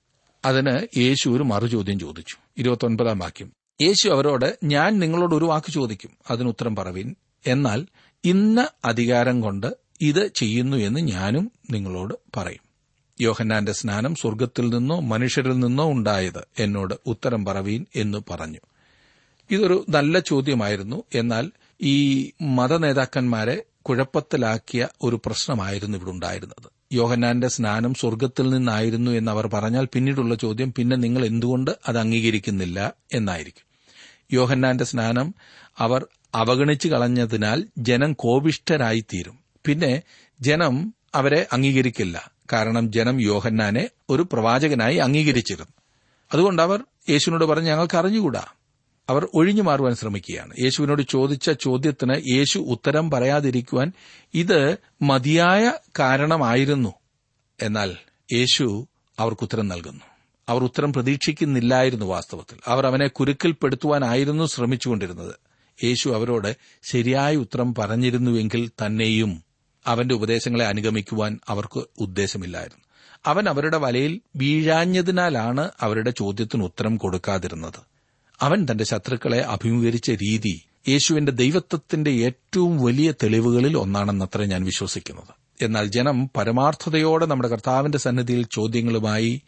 അതിന് യേശു ഒരു മറുചോദ്യം ചോദിച്ചു. ഇരുപത്തൊൻപതാം വാക്യം. യേശു അവരോട് ഞാൻ നിങ്ങളോട് ഒരു വാക്ക് ചോദിക്കും. അതിന് ഉത്തരം പറവീൻ. എന്നാൽ ഇന്ന അധികാരം കൊണ്ട് ഇത് ചെയ്യുന്നു എന്ന് ഞാനും നിങ്ങളോട് പറയും. യോഹന്നാന്റെ സ്നാനം സ്വർഗത്തിൽ നിന്നോ മനുഷ്യരിൽ നിന്നോ ഉണ്ടായത് എന്നോട് ഉത്തരം പറവീൻ എന്ന് പറഞ്ഞു. ഇതൊരു നല്ല ചോദ്യമായിരുന്നു. എന്നാൽ ഈ മതനേതാക്കന്മാരെ കുഴപ്പത്തിലാക്കിയ ഒരു പ്രശ്നമായിരുന്നു ഇവിടെ ഉണ്ടായിരുന്നത്. യോഹന്നാന്റെ സ്നാനം സ്വർഗത്തിൽ നിന്നായിരുന്നു എന്ന് അവർ പറഞ്ഞാൽ പിന്നീടുള്ള ചോദ്യം പിന്നെ നിങ്ങൾ എന്തുകൊണ്ട് അത് അംഗീകരിക്കുന്നില്ല എന്നായിരിക്കും. യോഹന്നാന്റെ സ്നാനം അവർ അവഗണിച്ചു കളഞ്ഞതിനാൽ ജനം കോപിഷ്ഠരായിത്തീരും. പിന്നെ ജനം അവരെ അംഗീകരിക്കില്ല. കാരണം ജനം യോഹന്നാനെ ഒരു പ്രവാചകനായി അംഗീകരിച്ചിരുന്നു. അതുകൊണ്ട് അവർ യേശുവിനോട് പറഞ്ഞ് ഞങ്ങൾക്ക് അറിഞ്ഞുകൂടാ. അവർ ഒഴിഞ്ഞു മാറുവാൻ ശ്രമിക്കുകയാണ്. യേശുവിനോട് ചോദിച്ച ചോദ്യത്തിന് യേശു ഉത്തരം പറയാതിരിക്കുവാൻ ഇത് മതിയായ കാരണമായിരുന്നു. എന്നാൽ യേശു അവർക്ക് ഉത്തരം നൽകുന്നു. അവർ ഉത്തരം പ്രതീക്ഷിക്കുന്നില്ലായിരുന്നു വാസ്തവത്തിൽ. അവർ അവനെ കുരുക്കിൽപ്പെടുത്തുവാനായിരുന്നു ശ്രമിച്ചുകൊണ്ടിരുന്നത്. യേശു അവരോട് ശരിയായ ഉത്തരം പറഞ്ഞിരുന്നുവെങ്കിൽ തന്നെയും അവന്റെ ഉപദേശങ്ങളെ അനുഗമിക്കുവാൻ അവർക്ക് ഉദ്ദേശമില്ലായിരുന്നു. അവൻ അവരുടെ വലയിൽ വീഴാഞ്ഞതിനാലാണ് അവരുടെ ചോദ്യത്തിന് ഉത്തരം കൊടുക്കാതിരുന്നത്. അവൻ തന്റെ ശത്രുക്കളെ അഭിമുഖീകരിച്ച രീതി യേശുവിന്റെ ദൈവത്വത്തിന്റെ ഏറ്റവും വലിയ തെളിവുകളിൽ ഒന്നാണെന്നത്ര ഞാൻ വിശ്വസിക്കുന്നത്. എന്നാൽ ജനം പരമാർത്ഥതയോടെ നമ്മുടെ കർത്താവിന്റെ സന്നിധിയിൽ ചോദ്യങ്ങളുമായി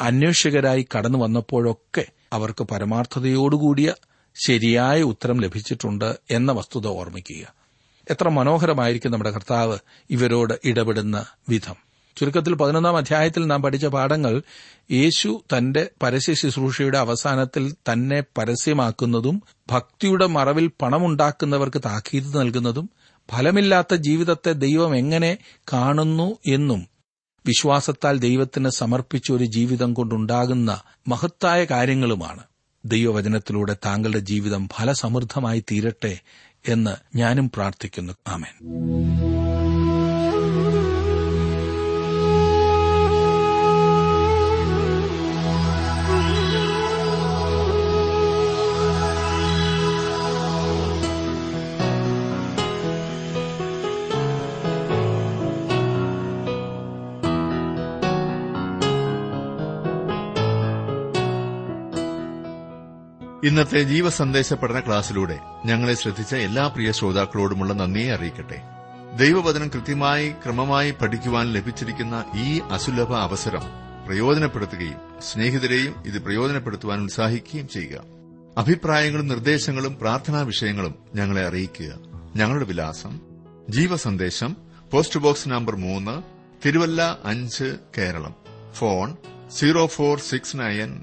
അന്വേഷകരായി കടന്നു വന്നപ്പോഴൊക്കെ അവർക്ക് പരമാർത്ഥതയോടുകൂടിയ ശരിയായ ഉത്തരം ലഭിച്ചിട്ടുണ്ട് എന്ന വസ്തുത ഓർമ്മിക്കുക. എത്ര മനോഹരമായിരിക്കും നമ്മുടെ കർത്താവ് ഇവരോട് ഇടപെടുന്ന വിധം. ചുരുക്കത്തിൽ പതിനൊന്നാം അധ്യായത്തിൽ നാം പഠിച്ച പാഠങ്ങൾ യേശു തന്റെ പരസ്യ ശുശ്രൂഷയുടെ അവസാനത്തിൽ തന്നെ പരസ്യമാക്കുന്നതും ഭക്തിയുടെ മറവിൽ പണമുണ്ടാക്കുന്നവർക്ക് താക്കീത് നൽകുന്നതും ഫലമില്ലാത്ത ജീവിതത്തെ ദൈവം എങ്ങനെ കാണുന്നു എന്നും വിശ്വാസത്താൽ ദൈവത്തിന് സമർപ്പിച്ച ഒരു ജീവിതം കൊണ്ടുണ്ടാകുന്ന മഹത്തായ കാര്യങ്ങളുമാണ് ദൈവവചനത്തിലൂടെ താങ്കളുടെ ജീവിതം ഫലസമൃദ്ധമായി തീരട്ടെ എന്ന് ഞാനും പ്രാർത്ഥിക്കുന്നു. ആമേൻ. ഇന്നത്തെ ജീവസന്ദേശ പഠന ക്ലാസ്സിലൂടെ ഞങ്ങളെ ശ്രദ്ധിച്ച എല്ലാ പ്രിയ ശ്രോതാക്കളോടുമുള്ള നന്ദിയെ അറിയിക്കട്ടെ. ദൈവവചനം കൃത്യമായി ക്രമമായി പഠിക്കുവാൻ ലഭിച്ചിരിക്കുന്ന ഈ അസുലഭ അവസരം പ്രയോജനപ്പെടുത്തുകയും സ്നേഹിതരെയും ഇത് പ്രയോജനപ്പെടുത്തുവാൻ ഉത്സാഹിക്കുകയും ചെയ്യുക. അഭിപ്രായങ്ങളും നിർദ്ദേശങ്ങളും പ്രാർത്ഥനാ വിഷയങ്ങളും ഞങ്ങളെ അറിയിക്കുക. ഞങ്ങളുടെ വിലാസം ജീവസന്ദേശം പോസ്റ്റ് ബോക്സ് നമ്പർ മൂന്ന് തിരുവല്ല അഞ്ച് Keralam. Phone zero four six nine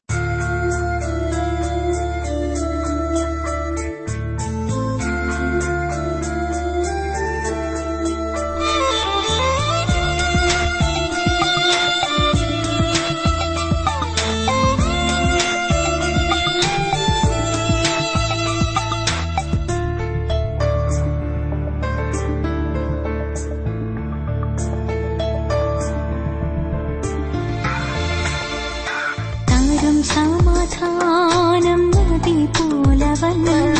పూలవల్ల